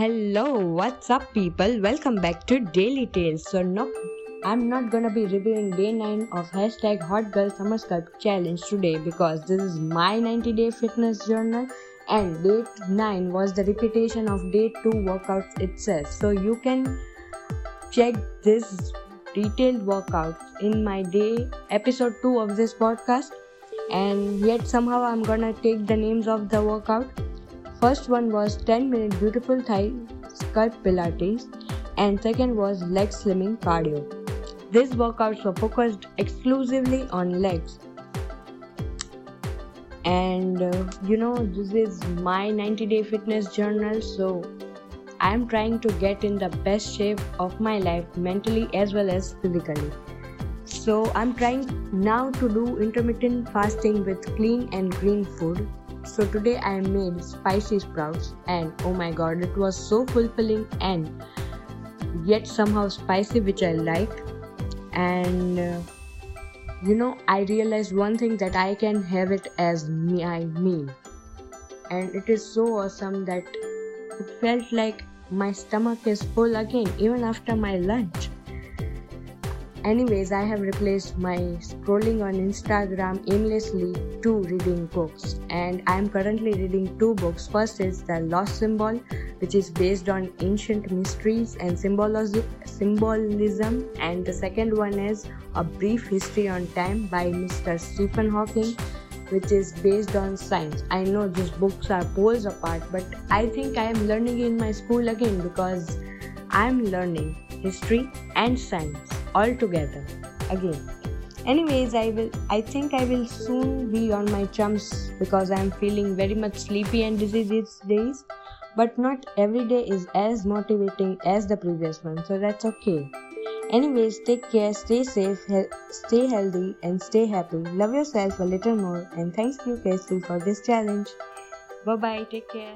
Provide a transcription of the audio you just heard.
Hello, what's up, people? Welcome back to Daily Tales. So, no, I'm not gonna be reviewing day 9 of hashtag Hot Girl Summer Sculpt Challenge today because this is my 90 day fitness journal and day 9 was the repetition of day 2 workouts itself. So, you can check this detailed workout in my day episode 2 of this podcast and yet somehow I'm gonna take the names of the workout First one was 10 minute beautiful thigh sculpt pilates and second was leg slimming cardio. These workouts were focused exclusively on legs. And uh, you know, this is my 90 day fitness journal, so I am trying to get in the best shape of my life mentally as well as physically. So I'm trying now to do intermittent fasting with clean and green food so today I made spicy sprouts and oh my god it was so fulfilling and yet somehow spicy which I like. And uh, you know I realized one thing that I can have it as me I mean. And it is so awesome that it felt like my stomach is full again even after my lunch Anyways, I have replaced my scrolling on Instagram aimlessly to reading books, and I am currently reading two books. First is The Lost Symbol, which is based on ancient mysteries and symbolism, and the second one is A Brief History on Time by Mr. Stephen Hawking, which is based on science. I know these books are poles apart, but I think I am learning in my school again because I am learning history and science all together again. Anyways i will i think i will soon be on my chums because i'm feeling very much sleepy and dizzy these days. But not every day is as motivating as the previous one so that's okay. Anyways take care stay safe he- stay healthy and stay happy. Love yourself a little more and thanks you Cassey for this challenge. Bye bye take care